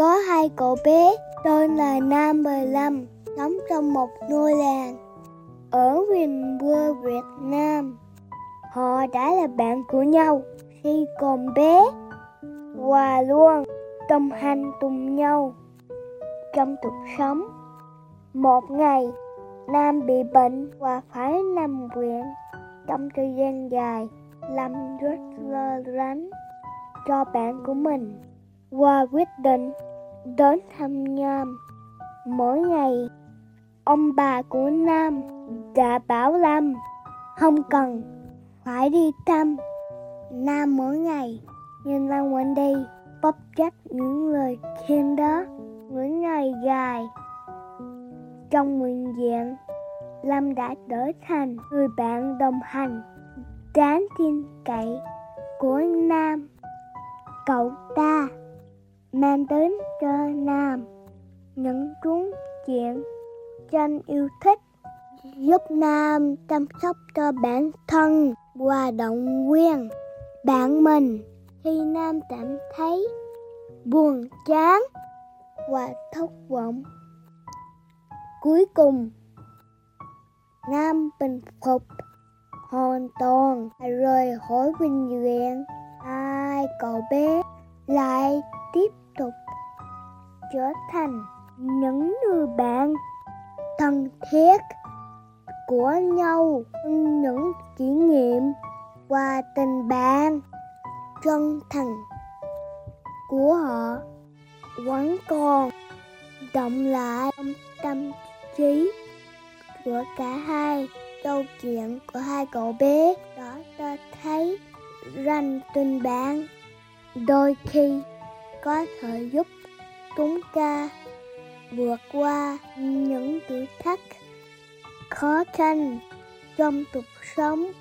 Có hai cậu bé tên là Nam 15 sống trong một ngôi làng ở miền quê Việt Nam. Họ đã là bạn của nhau khi còn bé và luôn đồng hành cùng nhau trong cuộc sống. Một ngày, Nam bị bệnh và phải nằm viện trong thời gian dài. Lâm rất lo lắng cho bạn của mình và quyết định đến thăm Nam. Mỗi ngày, ông bà của Nam đã bảo Lâm không cần phải đi thăm Nam mỗi ngày. Nhưng Lâm vẫn đi, bóp trách những lời khen đó những ngày dài. Trong nguyện diện, Lâm đã trở thành người bạn đồng hành đáng tin cậy của Nam. Cậu ta mang đến cho Nam những cuốn chuyện tranh yêu thích giúp Nam chăm sóc cho bản thân và động viên bạn mình khi Nam cảm thấy buồn chán và thất vọng. Cuối cùng, Nam bình phục hoàn toàn rời khỏi bệnh viện. ai cậu bé lại tiếp trở thành những người bạn thân thiết của nhau, những kỷ niệm và tình bạn chân thành của họ vẫn còn động lại trong tâm trí của cả hai. Câu chuyện của hai cậu bé đó ta thấy rằng tình bạn đôi khi có thể giúp chúng ta vượt qua những thử thách khó khăn trong cuộc sống.